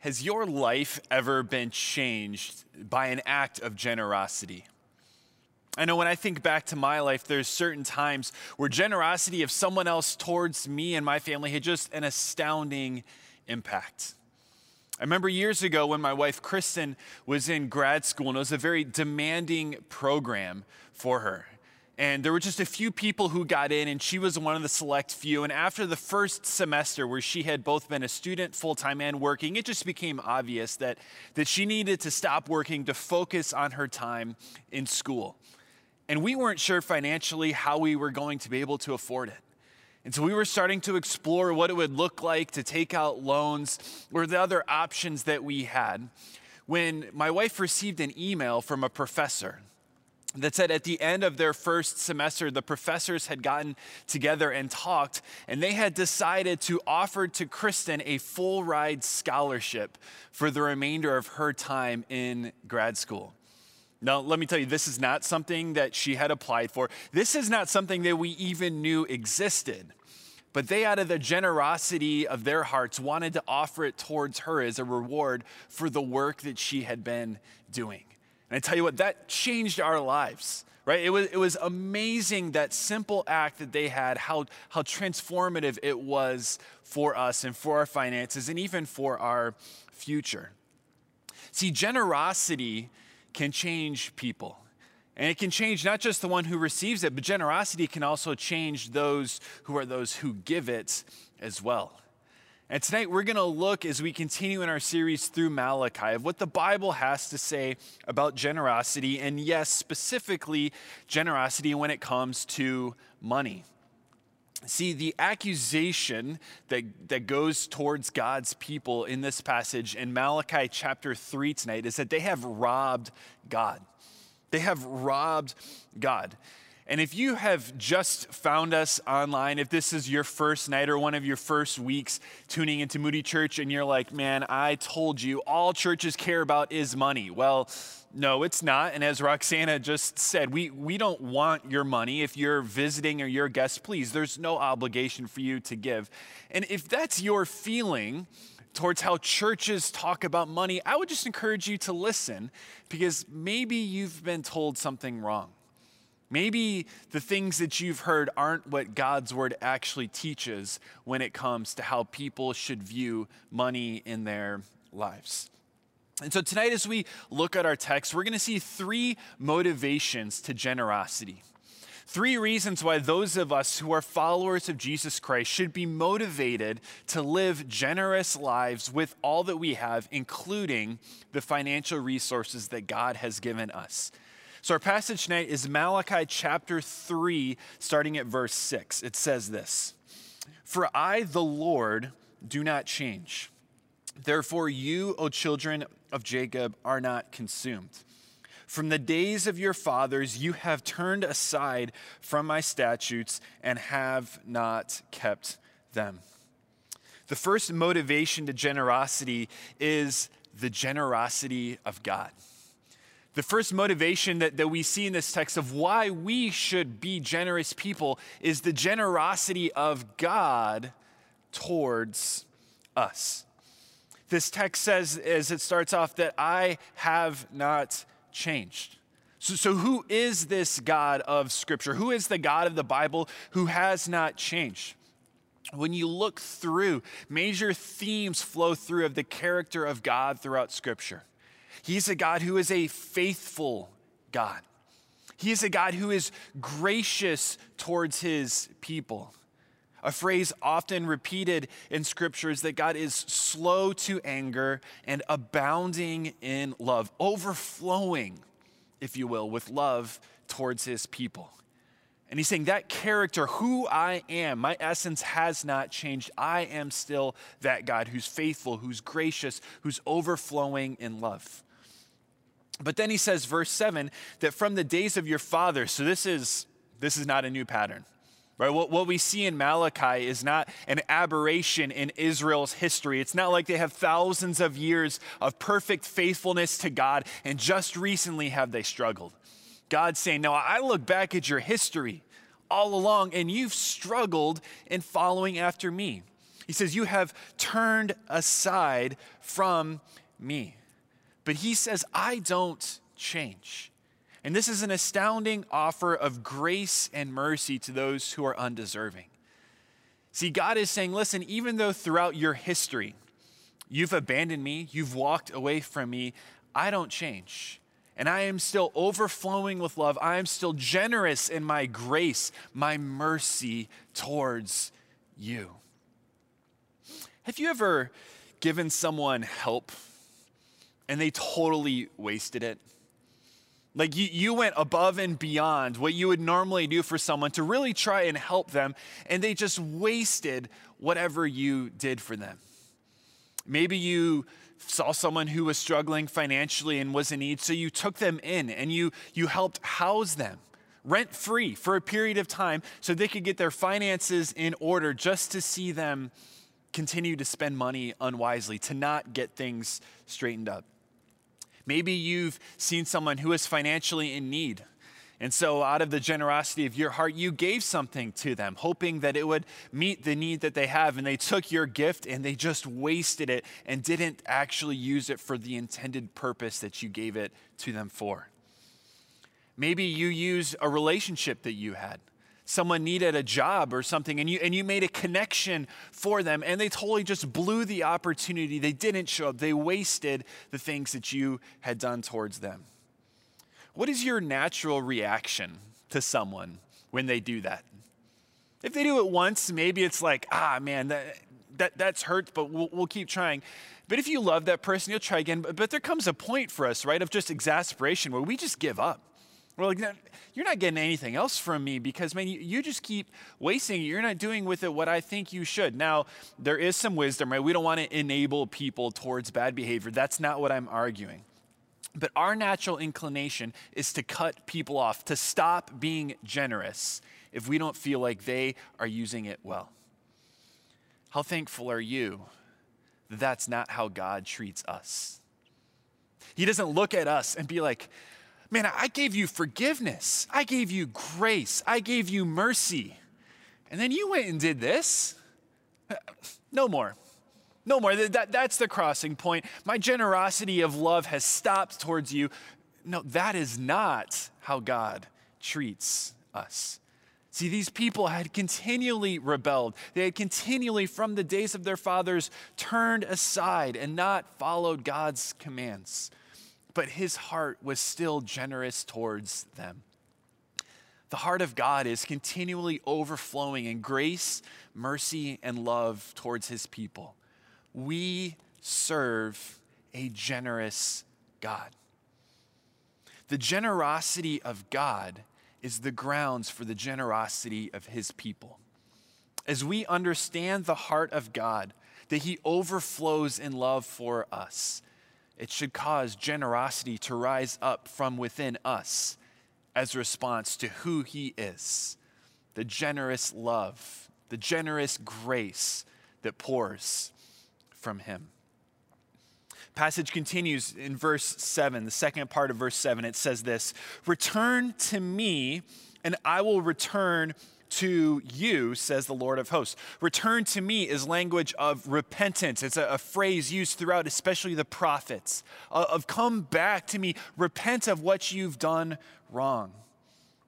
Has your life ever been changed by an act of generosity? I know when I think back to my life, there's certain times where generosity of someone else towards me and my family had just an astounding impact. I remember years ago when my wife Kristen was in grad school, and it was a very demanding program for her. And there were just a few people who got in, and she was one of the select few. And after the first semester, where she had both been a student full time and working, it just became obvious that, that she needed to stop working to focus on her time in school. And we weren't sure financially how we were going to be able to afford it. And so we were starting to explore what it would look like to take out loans or the other options that we had when my wife received an email from a professor that said at the end of their first semester, the professors had gotten together and talked, and they had decided to offer to Kristen a full ride scholarship for the remainder of her time in grad school. Now, let me tell you, this is not something that she had applied for. This is not something that we even knew existed. But they, out of the generosity of their hearts, wanted to offer it towards her as a reward for the work that she had been doing. And I tell you what, that changed our lives, right? It was, it was amazing that simple act that they had, how, how transformative it was for us and for our finances and even for our future. See, generosity can change people. And it can change not just the one who receives it, but generosity can also change those who are those who give it as well. And tonight we're going to look as we continue in our series through Malachi of what the Bible has to say about generosity, and yes, specifically generosity when it comes to money. See, the accusation that, that goes towards God's people in this passage in Malachi chapter 3 tonight is that they have robbed God. They have robbed God. And if you have just found us online, if this is your first night or one of your first weeks tuning into Moody Church, and you're like, man, I told you all churches care about is money. Well, no, it's not. And as Roxana just said, we, we don't want your money. If you're visiting or you're a guest, please, there's no obligation for you to give. And if that's your feeling, towards how churches talk about money, I would just encourage you to listen because maybe you've been told something wrong. Maybe the things that you've heard aren't what God's word actually teaches when it comes to how people should view money in their lives. And so tonight, as we look at our text, we're going to see three motivations to generosity. Three reasons why those of us who are followers of Jesus Christ should be motivated to live generous lives with all that we have, including the financial resources that God has given us. So, our passage tonight is Malachi chapter 3, starting at verse 6. It says this For I, the Lord, do not change. Therefore, you, O children of Jacob, are not consumed. From the days of your fathers, you have turned aside from my statutes and have not kept them. The first motivation to generosity is the generosity of God the first motivation that, that we see in this text of why we should be generous people is the generosity of God towards us. This text says, as it starts off, that I have not changed. So, so, who is this God of Scripture? Who is the God of the Bible who has not changed? When you look through, major themes flow through of the character of God throughout Scripture. He's a God who is a faithful God. He is a God who is gracious towards his people. A phrase often repeated in scripture is that God is slow to anger and abounding in love, overflowing, if you will, with love towards his people. And he's saying that character, who I am, my essence has not changed. I am still that God who's faithful, who's gracious, who's overflowing in love. But then he says, verse 7, that from the days of your fathers, so this is, this is not a new pattern. Right? What, what we see in Malachi is not an aberration in Israel's history. It's not like they have thousands of years of perfect faithfulness to God and just recently have they struggled. God's saying, No, I look back at your history all along and you've struggled in following after me. He says, You have turned aside from me. But he says, I don't change. And this is an astounding offer of grace and mercy to those who are undeserving. See, God is saying, listen, even though throughout your history you've abandoned me, you've walked away from me, I don't change. And I am still overflowing with love. I am still generous in my grace, my mercy towards you. Have you ever given someone help and they totally wasted it? Like you, you went above and beyond what you would normally do for someone to really try and help them, and they just wasted whatever you did for them. Maybe you saw someone who was struggling financially and was in need, so you took them in and you, you helped house them rent free for a period of time so they could get their finances in order just to see them continue to spend money unwisely, to not get things straightened up. Maybe you've seen someone who is financially in need. And so, out of the generosity of your heart, you gave something to them, hoping that it would meet the need that they have. And they took your gift and they just wasted it and didn't actually use it for the intended purpose that you gave it to them for. Maybe you use a relationship that you had someone needed a job or something and you, and you made a connection for them and they totally just blew the opportunity. They didn't show up, they wasted the things that you had done towards them. What is your natural reaction to someone when they do that? If they do it once, maybe it's like, ah, man, that, that, that's hurt, but we'll, we'll keep trying. But if you love that person, you'll try again. But, but there comes a point for us, right, of just exasperation where we just give up. We're like, you're not getting anything else from me because, man, you, you just keep wasting. You're not doing with it what I think you should. Now, there is some wisdom, right? We don't want to enable people towards bad behavior. That's not what I'm arguing. But our natural inclination is to cut people off, to stop being generous if we don't feel like they are using it well. How thankful are you that that's not how God treats us? He doesn't look at us and be like, Man, I gave you forgiveness. I gave you grace. I gave you mercy. And then you went and did this. No more. No more. That, that's the crossing point. My generosity of love has stopped towards you. No, that is not how God treats us. See, these people had continually rebelled. They had continually, from the days of their fathers, turned aside and not followed God's commands but his heart was still generous towards them. The heart of God is continually overflowing in grace, mercy, and love towards his people. We serve a generous God. The generosity of God is the grounds for the generosity of his people. As we understand the heart of God, that he overflows in love for us, it should cause generosity to rise up from within us as a response to who He is the generous love, the generous grace that pours from Him. Passage continues in verse 7, the second part of verse 7. It says this Return to me, and I will return to you, says the Lord of hosts. Return to me is language of repentance. It's a, a phrase used throughout, especially the prophets, of, of come back to me, repent of what you've done wrong.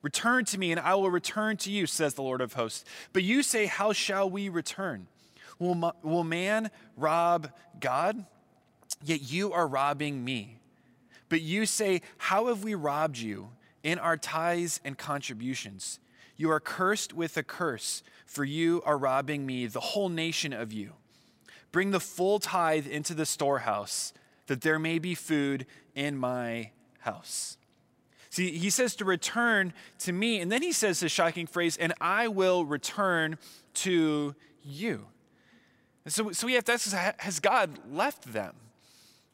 Return to me, and I will return to you, says the Lord of hosts. But you say, How shall we return? Will, will man rob God? Yet you are robbing me. But you say, How have we robbed you in our tithes and contributions? You are cursed with a curse, for you are robbing me, the whole nation of you. Bring the full tithe into the storehouse, that there may be food in my house. See, he says to return to me, and then he says the shocking phrase, and I will return to you. so, so we have to ask, has God left them?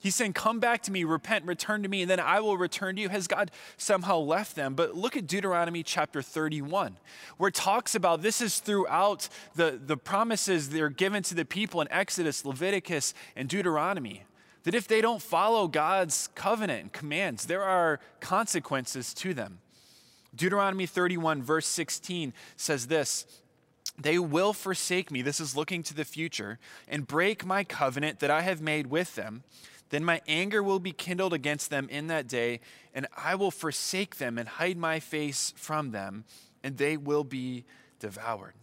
He's saying, Come back to me, repent, return to me, and then I will return to you. Has God somehow left them? But look at Deuteronomy chapter 31, where it talks about this is throughout the, the promises that are given to the people in Exodus, Leviticus, and Deuteronomy. That if they don't follow God's covenant and commands, there are consequences to them. Deuteronomy 31, verse 16 says this they will forsake me. This is looking to the future and break my covenant that I have made with them. Then my anger will be kindled against them in that day, and I will forsake them and hide my face from them, and they will be devoured.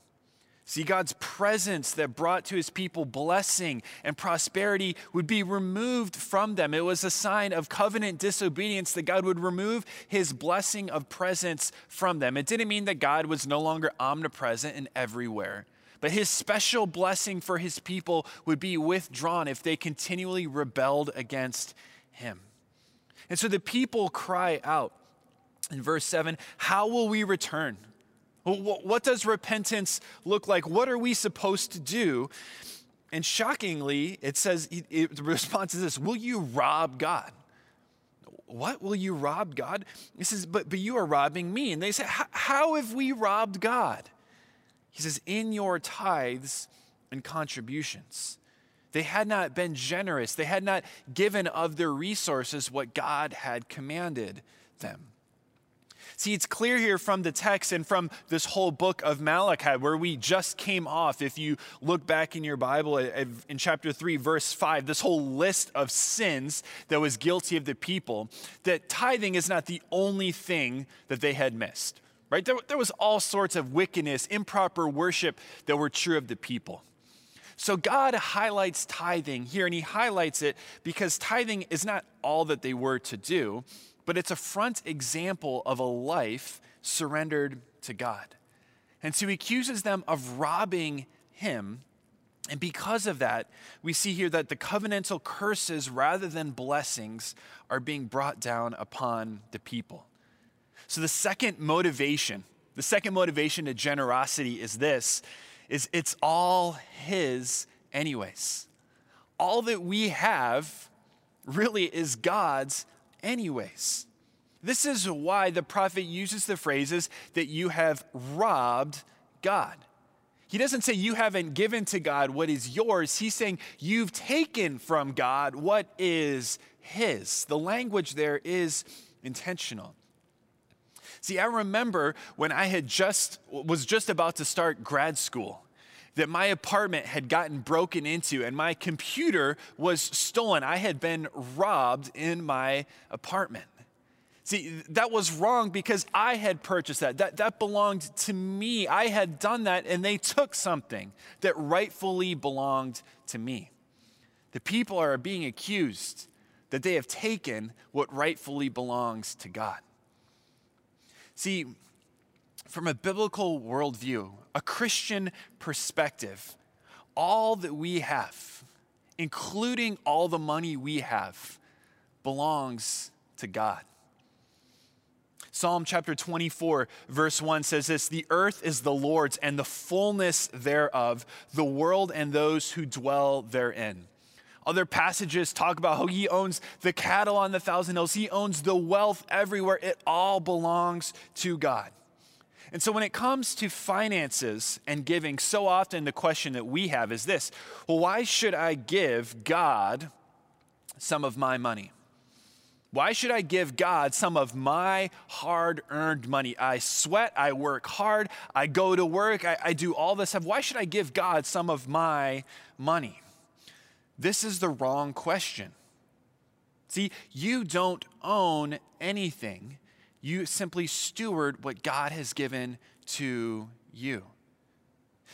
See, God's presence that brought to his people blessing and prosperity would be removed from them. It was a sign of covenant disobedience that God would remove his blessing of presence from them. It didn't mean that God was no longer omnipresent and everywhere, but his special blessing for his people would be withdrawn if they continually rebelled against him. And so the people cry out in verse 7 How will we return? What does repentance look like? What are we supposed to do? And shockingly, it says, it, the response is this Will you rob God? What will you rob God? He says, But, but you are robbing me. And they say, How have we robbed God? He says, In your tithes and contributions. They had not been generous, they had not given of their resources what God had commanded them. See, it's clear here from the text and from this whole book of Malachi, where we just came off. If you look back in your Bible eh, eh, in chapter 3, verse 5, this whole list of sins that was guilty of the people, that tithing is not the only thing that they had missed, right? There, there was all sorts of wickedness, improper worship that were true of the people. So God highlights tithing here, and He highlights it because tithing is not all that they were to do but it's a front example of a life surrendered to God. And so he accuses them of robbing him. And because of that, we see here that the covenantal curses rather than blessings are being brought down upon the people. So the second motivation, the second motivation to generosity is this is it's all his anyways. All that we have really is God's anyways. This is why the prophet uses the phrases that you have robbed God. He doesn't say you haven't given to God what is yours. He's saying you've taken from God what is his. The language there is intentional. See, I remember when I had just was just about to start grad school that my apartment had gotten broken into and my computer was stolen. I had been robbed in my apartment. See, that was wrong because I had purchased that. That, that belonged to me. I had done that, and they took something that rightfully belonged to me. The people are being accused that they have taken what rightfully belongs to God. See, from a biblical worldview, a Christian perspective, all that we have, including all the money we have, belongs to God. Psalm chapter 24, verse 1 says this The earth is the Lord's and the fullness thereof, the world and those who dwell therein. Other passages talk about how he owns the cattle on the thousand hills, he owns the wealth everywhere. It all belongs to God. And so when it comes to finances and giving, so often the question that we have is this well, why should I give God some of my money? Why should I give God some of my hard earned money? I sweat, I work hard, I go to work, I, I, do all this stuff. Why should I give God some of my money? This is the wrong question. See, you don't own anything you simply steward what God has given to you.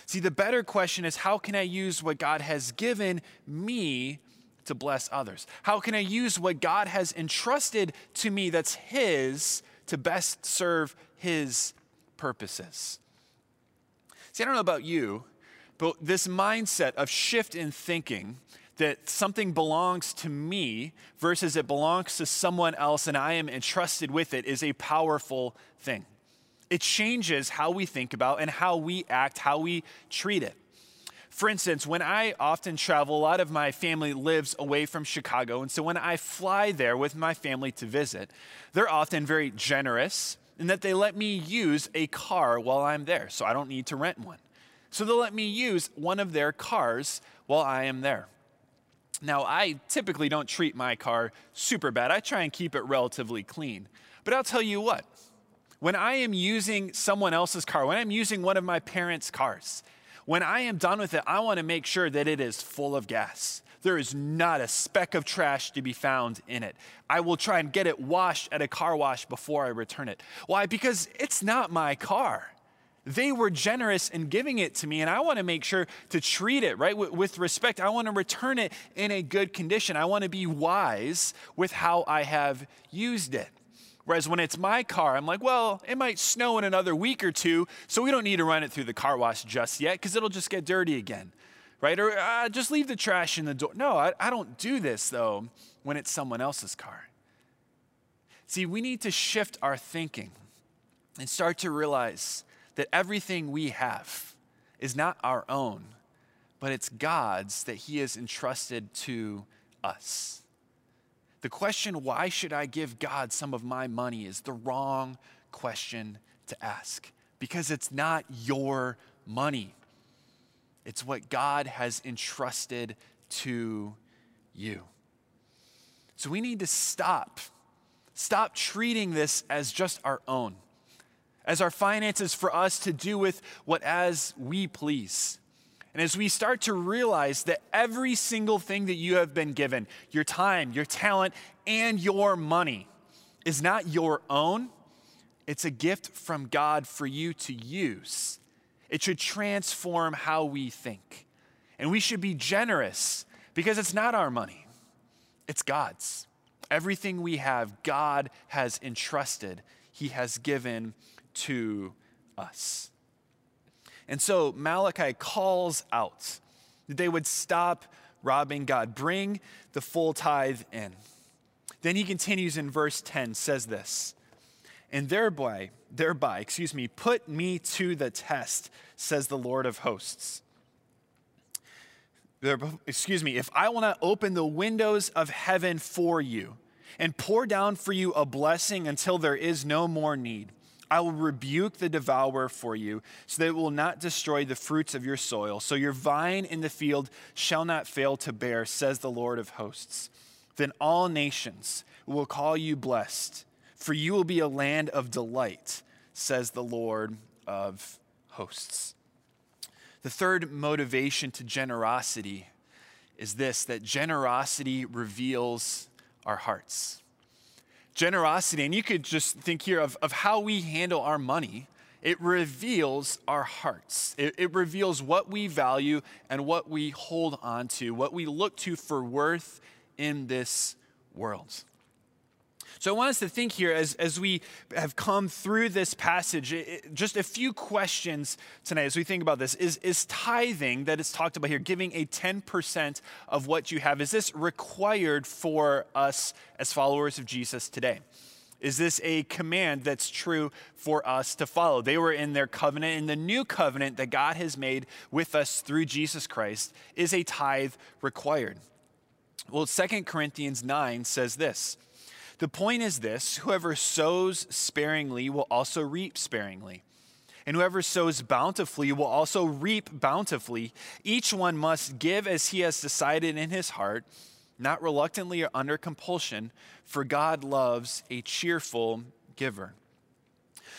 See, the better question is how can I use what God has given me to bless others? How can I use what God has entrusted to me that's His to best serve His purposes? See, I don't know about you, but this mindset of shift in thinking that something belongs to me versus it belongs to someone else and I am entrusted with it is a powerful thing. It changes how we think about and how we act, how we treat it. For instance, when I often travel, a lot of my family lives away from Chicago. And so when I fly there with my family to visit, they're often very generous in that they let me use a car while I'm there. So I don't need to rent one. So they'll let me use one of their cars while I am there. Now, I typically don't treat my car super bad. I try and keep it relatively clean. But I'll tell you what, When I am using someone else's car, when I'm using one of my parents' cars, when I am done with it, I want to make sure that it is full of gas. There is not a speck of trash to be found in it. I will try and get it washed at a car wash before I return it. Why? Because it's not my car. They were generous in giving it to me, and I want to make sure to treat it, right, with respect. I want to return it in a good condition. I want to be wise with how I have used it. Whereas when it's my car, I'm like, well, it might snow in another week or two, so we don't need to run it through the car wash just yet because it'll just get dirty again, right? Or uh, just leave the trash in the door. No, I, I don't do this though when it's someone else's car. See, we need to shift our thinking and start to realize that everything we have is not our own, but it's God's that He has entrusted to us. The question, why should I give God some of my money, is the wrong question to ask because it's not your money. It's what God has entrusted to you. So we need to stop. Stop treating this as just our own as our finances for us to do with what as we please. And as we start to realize that every single thing that you have been given, your time, your talent, and your money, is not your own, it's a gift from God for you to use. It should transform how we think. And we should be generous because it's not our money, it's God's. Everything we have, God has entrusted, He has given to us. And so Malachi calls out that they would stop robbing God, bring the full tithe in. Then he continues in verse 10, says this, and thereby, thereby, excuse me, put me to the test, says the Lord of hosts. Excuse me, if I will not open the windows of heaven for you and pour down for you a blessing until there is no more need, I will rebuke the devourer for you, so that it will not destroy the fruits of your soil. So your vine in the field shall not fail to bear, says the Lord of hosts. Then all nations will call you blessed, for you will be a land of delight, says the Lord of hosts. The third motivation to generosity is this that generosity reveals our hearts generosity, and you could just think here of, of how we handle our money, it reveals our hearts. It, it, reveals what we value and what we hold on to, what we look to for worth in this world. So I want us to think here as, as we have come through this passage, it, just a few questions tonight as we think about this. Is, is tithing that is talked about here, giving a 10% of what you have, is this required for us as followers of Jesus today? Is this a command that's true for us to follow? They were in their covenant, and the new covenant that God has made with us through Jesus Christ is a tithe required. Well, 2 Corinthians 9 says this the point is this whoever sows sparingly will also reap sparingly. And whoever sows bountifully will also reap bountifully. Each one must give as he has decided in his heart, not reluctantly or under compulsion, for God loves a cheerful giver.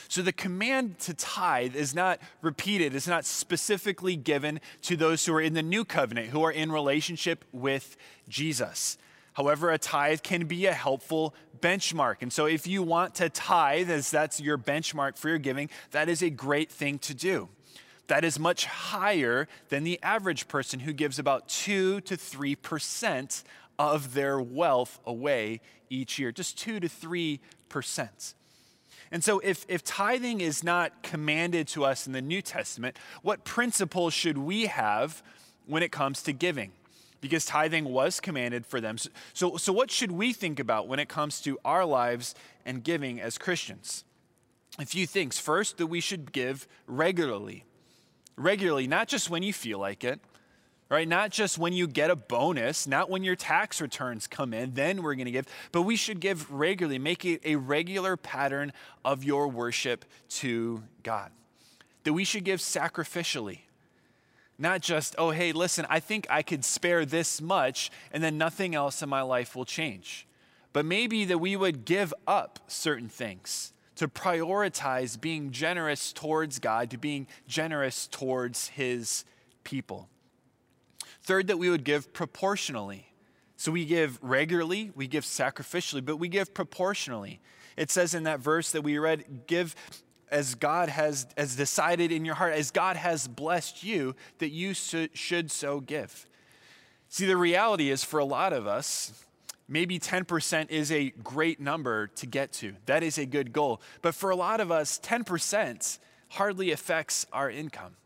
So the command to tithe is not repeated, it's not specifically given to those who are in the new covenant, who are in relationship with Jesus. However, a tithe can be a helpful benchmark. And so, if you want to tithe, as that's your benchmark for your giving, that is a great thing to do. That is much higher than the average person who gives about 2 to 3% of their wealth away each year, just 2 to 3%. And so, if, if tithing is not commanded to us in the New Testament, what principles should we have when it comes to giving? Because tithing was commanded for them. So, so, what should we think about when it comes to our lives and giving as Christians? A few things. First, that we should give regularly. Regularly, not just when you feel like it, right? Not just when you get a bonus, not when your tax returns come in, then we're going to give, but we should give regularly. Make it a regular pattern of your worship to God. That we should give sacrificially not just, oh, hey, listen, I think I could spare this much and then nothing else in my life will change. But maybe that we would give up certain things to prioritize being generous towards God, to being generous towards his people. Third, that we would give proportionally. So we give regularly, we give sacrificially, but we give proportionally. It says in that verse that we read, give as God has, has decided in your heart, as God has blessed you, that you should so give. See, the reality is for a lot of us, maybe 10% is a great number to get to. That is a good goal. But for a lot of us, 10% hardly affects our income.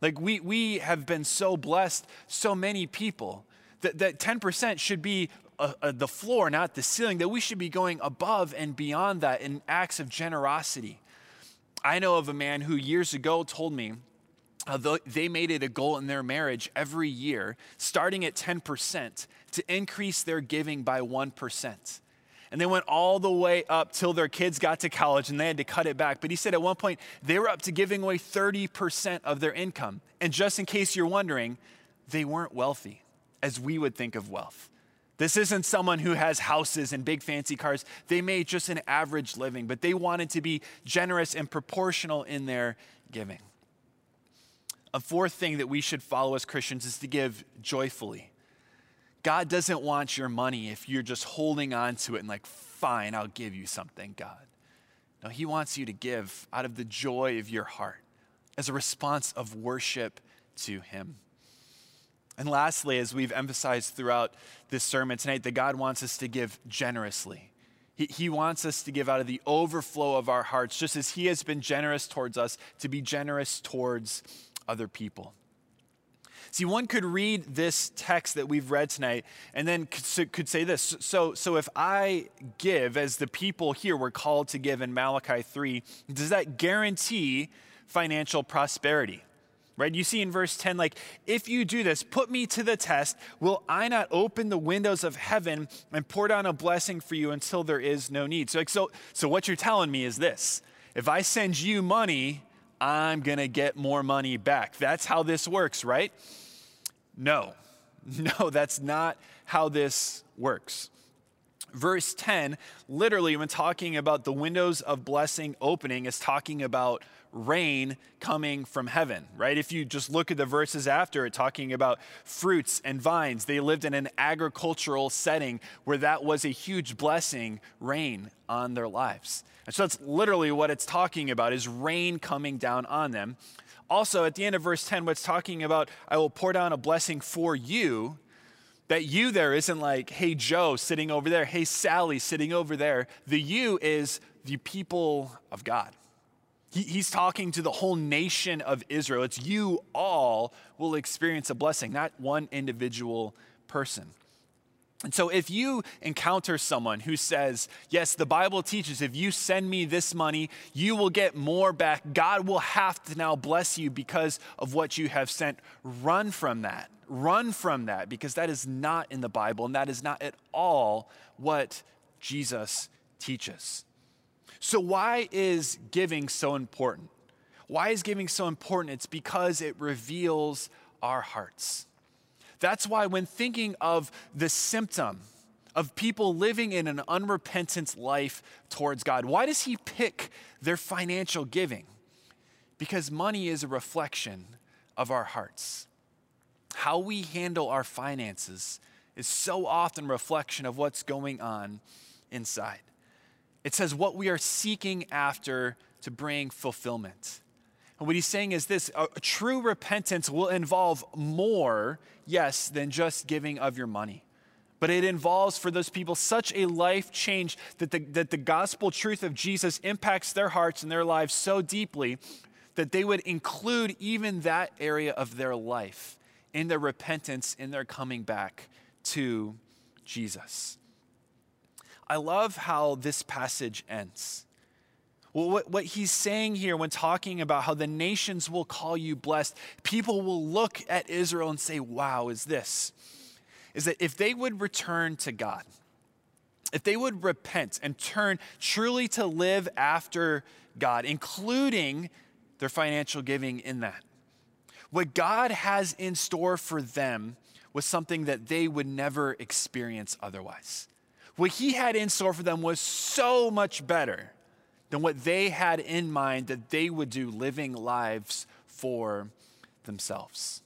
Like we, we have been so blessed, so many people, that, that 10% should be a, a, the floor, not the ceiling, that we should be going above and beyond that in acts of generosity. I know of a man who years ago told me uh, they made it a goal in their marriage every year, starting at 10%, to increase their giving by 1%. And they went all the way up till their kids got to college and they had to cut it back. But he said at one point they were up to giving away 30% of their income. And just in case you're wondering, they weren't wealthy as we would think of wealth. This isn't someone who has houses and big fancy cars. They made just an average living, but they wanted to be generous and proportional in their giving. A fourth thing that we should follow as Christians is to give joyfully. God doesn't want your money if you're just holding on to it and like, fine, I'll give you something, God. No, He wants you to give out of the joy of your heart as a response of worship to Him. And lastly, as we've emphasized throughout this sermon tonight, that God wants us to give generously. He, he wants us to give out of the overflow of our hearts, just as He has been generous towards us, to be generous towards other people. See, one could read this text that we've read tonight and then could say this. So, so if I give, as the people here were called to give in Malachi 3, does that guarantee financial prosperity? Right? You see in verse 10, like, if you do this, put me to the test, will I not open the windows of heaven and pour down a blessing for you until there is no need? So, like, so, so what you're telling me is this if I send you money, I'm going to get more money back. That's how this works, right? No, no, that's not how this works. Verse 10, literally, when talking about the windows of blessing opening, is talking about rain coming from heaven, right? If you just look at the verses after it, talking about fruits and vines, they lived in an agricultural setting where that was a huge blessing, rain on their lives. And so that's literally what it's talking about is rain coming down on them. Also, at the end of verse 10, what's talking about, I will pour down a blessing for you. That you there isn't like, hey, Joe sitting over there, hey, Sally sitting over there. The you is the people of God. He, he's talking to the whole nation of Israel. It's you all will experience a blessing, not one individual person. And so, if you encounter someone who says, Yes, the Bible teaches if you send me this money, you will get more back, God will have to now bless you because of what you have sent, run from that. Run from that because that is not in the Bible and that is not at all what Jesus teaches. So, why is giving so important? Why is giving so important? It's because it reveals our hearts. That's why, when thinking of the symptom of people living in an unrepentant life towards God, why does He pick their financial giving? Because money is a reflection of our hearts. How we handle our finances is so often a reflection of what's going on inside. It says what we are seeking after to bring fulfillment. And what he's saying is this a, true repentance will involve more, yes, than just giving of your money. But it involves for those people such a life change that the, that the gospel truth of Jesus impacts their hearts and their lives so deeply that they would include even that area of their life in their repentance, in their coming back to Jesus. I love how this passage ends. Well, what, what he's saying here when talking about how the nations will call you blessed, people will look at Israel and say, wow, is this? Is that if they would return to God, if they would repent and turn truly to live after God, including their financial giving in that, what God has in store for them was something that they would never experience otherwise. What he had in store for them was so much better than what they had in mind that they would do living lives for themselves.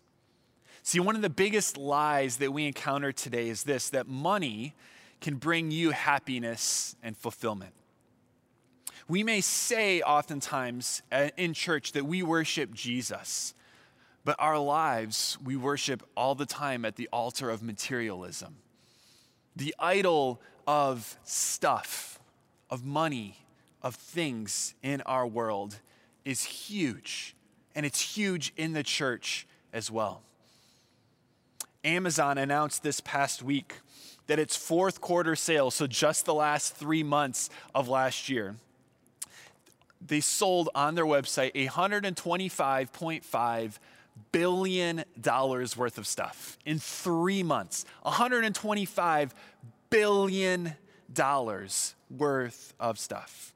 See, one of the biggest lies that we encounter today is this that money can bring you happiness and fulfillment. We may say oftentimes uh, in church that we worship Jesus, but our lives we worship all the time at the altar of materialism, the idol of stuff, of money, of things in our world is huge, and it's huge in the church as well. Amazon announced this past week that its fourth quarter sales, so just the last three months of last year, they sold on their website $125.5 billion dollars worth of stuff in three months. $125 billion worth of stuff.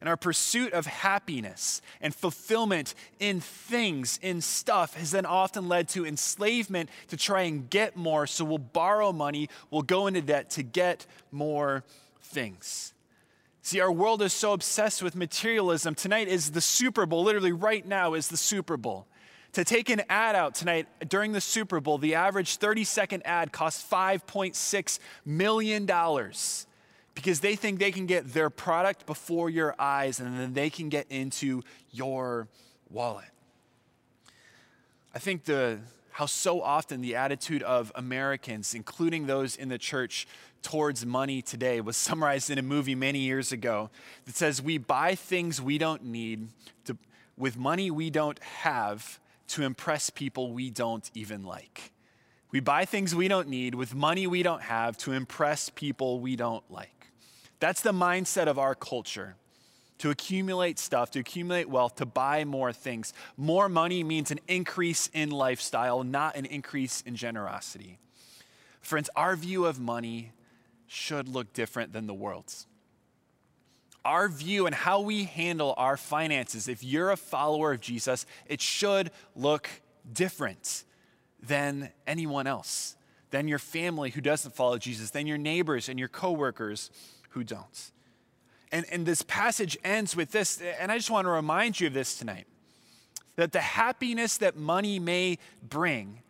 And our pursuit of happiness and fulfillment in things, in stuff, has then often led to enslavement to try and get more. So we'll borrow money, we'll go into debt to get more things. See, our world is so obsessed with materialism. Tonight is the Super Bowl. Literally, right now is the Super Bowl. To take an ad out tonight during the Super Bowl, the average 30 second ad costs $5.6 million because they think they can get their product before your eyes and then they can get into your wallet. I think the how so often the attitude of Americans, including those in the church, towards money today was summarized in a movie many years ago that says we buy things we don't need to, with money we don't have to impress people we don't even like. We buy things we don't need with money we don't have to impress people we don't like. That's the mindset of our culture to accumulate stuff, to accumulate wealth, to buy more things. More money means an increase in lifestyle, not an increase in generosity. Friends, our view of money should look different than the world's. Our view and how we handle our finances, if you're a follower of Jesus, it should look different than anyone else, than your family who doesn't follow Jesus, than your neighbors and your coworkers who don't. And, and this passage ends with this, and I just want to remind you of this tonight that the happiness that money may bring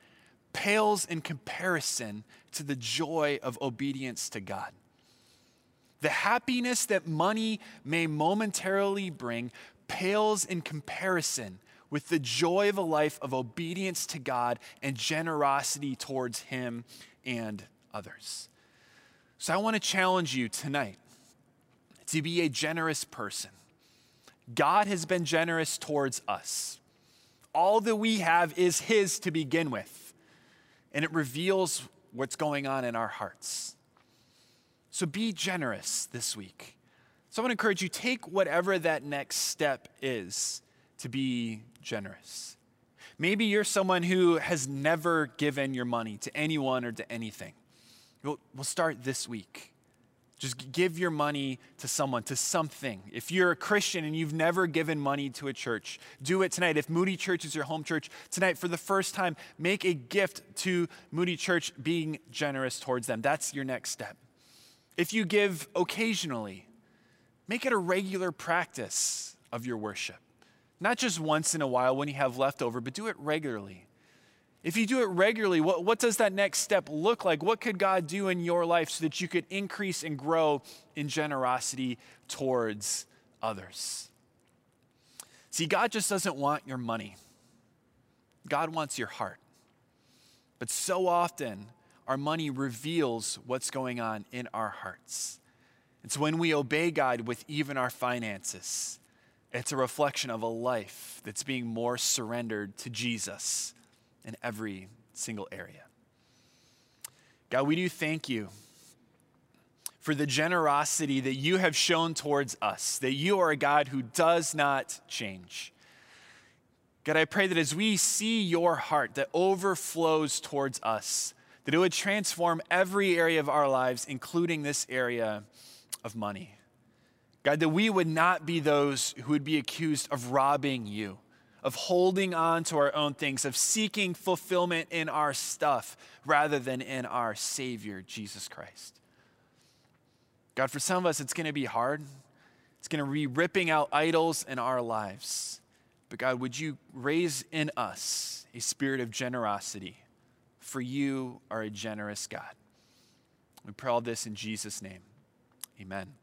pales in comparison to the joy of obedience to God. The happiness that money may momentarily bring pales in comparison with the joy of a life of obedience to God and generosity towards Him and others. So I want to challenge you tonight to be a generous person. God has been generous towards us. All that we have is His to begin with, and it reveals what's going on in our hearts. So be generous this week. So I want to encourage you take whatever that next step is to be generous. Maybe you're someone who has never given your money to anyone or to anything. We'll, we'll start this week. Just give your money to someone, to something. If you're a Christian and you've never given money to a church, do it tonight. If Moody Church is your home church, tonight for the first time, make a gift to Moody Church, being generous towards them. That's your next step. If you give occasionally, make it a regular practice of your worship. Not just once in a while when you have leftover, but do it regularly. If you do it regularly, what, what does that next step look like? What could God do in your life so that you could increase and grow in generosity towards others? See, God just doesn't want your money, God wants your heart. But so often, our money reveals what's going on in our hearts. It's when we obey God with even our finances, it's a reflection of a life that's being more surrendered to Jesus in every single area. God, we do thank you for the generosity that you have shown towards us, that you are a God who does not change. God, I pray that as we see your heart that overflows towards us, that it would transform every area of our lives, including this area of money. God, that we would not be those who would be accused of robbing you of holding on to our own things, of seeking fulfillment in our stuff rather than in our Savior, Jesus Christ. God, for some of us, it's going to be hard. It's going to be ripping out idols in our lives. But God, would you raise in us a spirit of generosity? For you are a generous God. We pray all this in Jesus' name. Amen.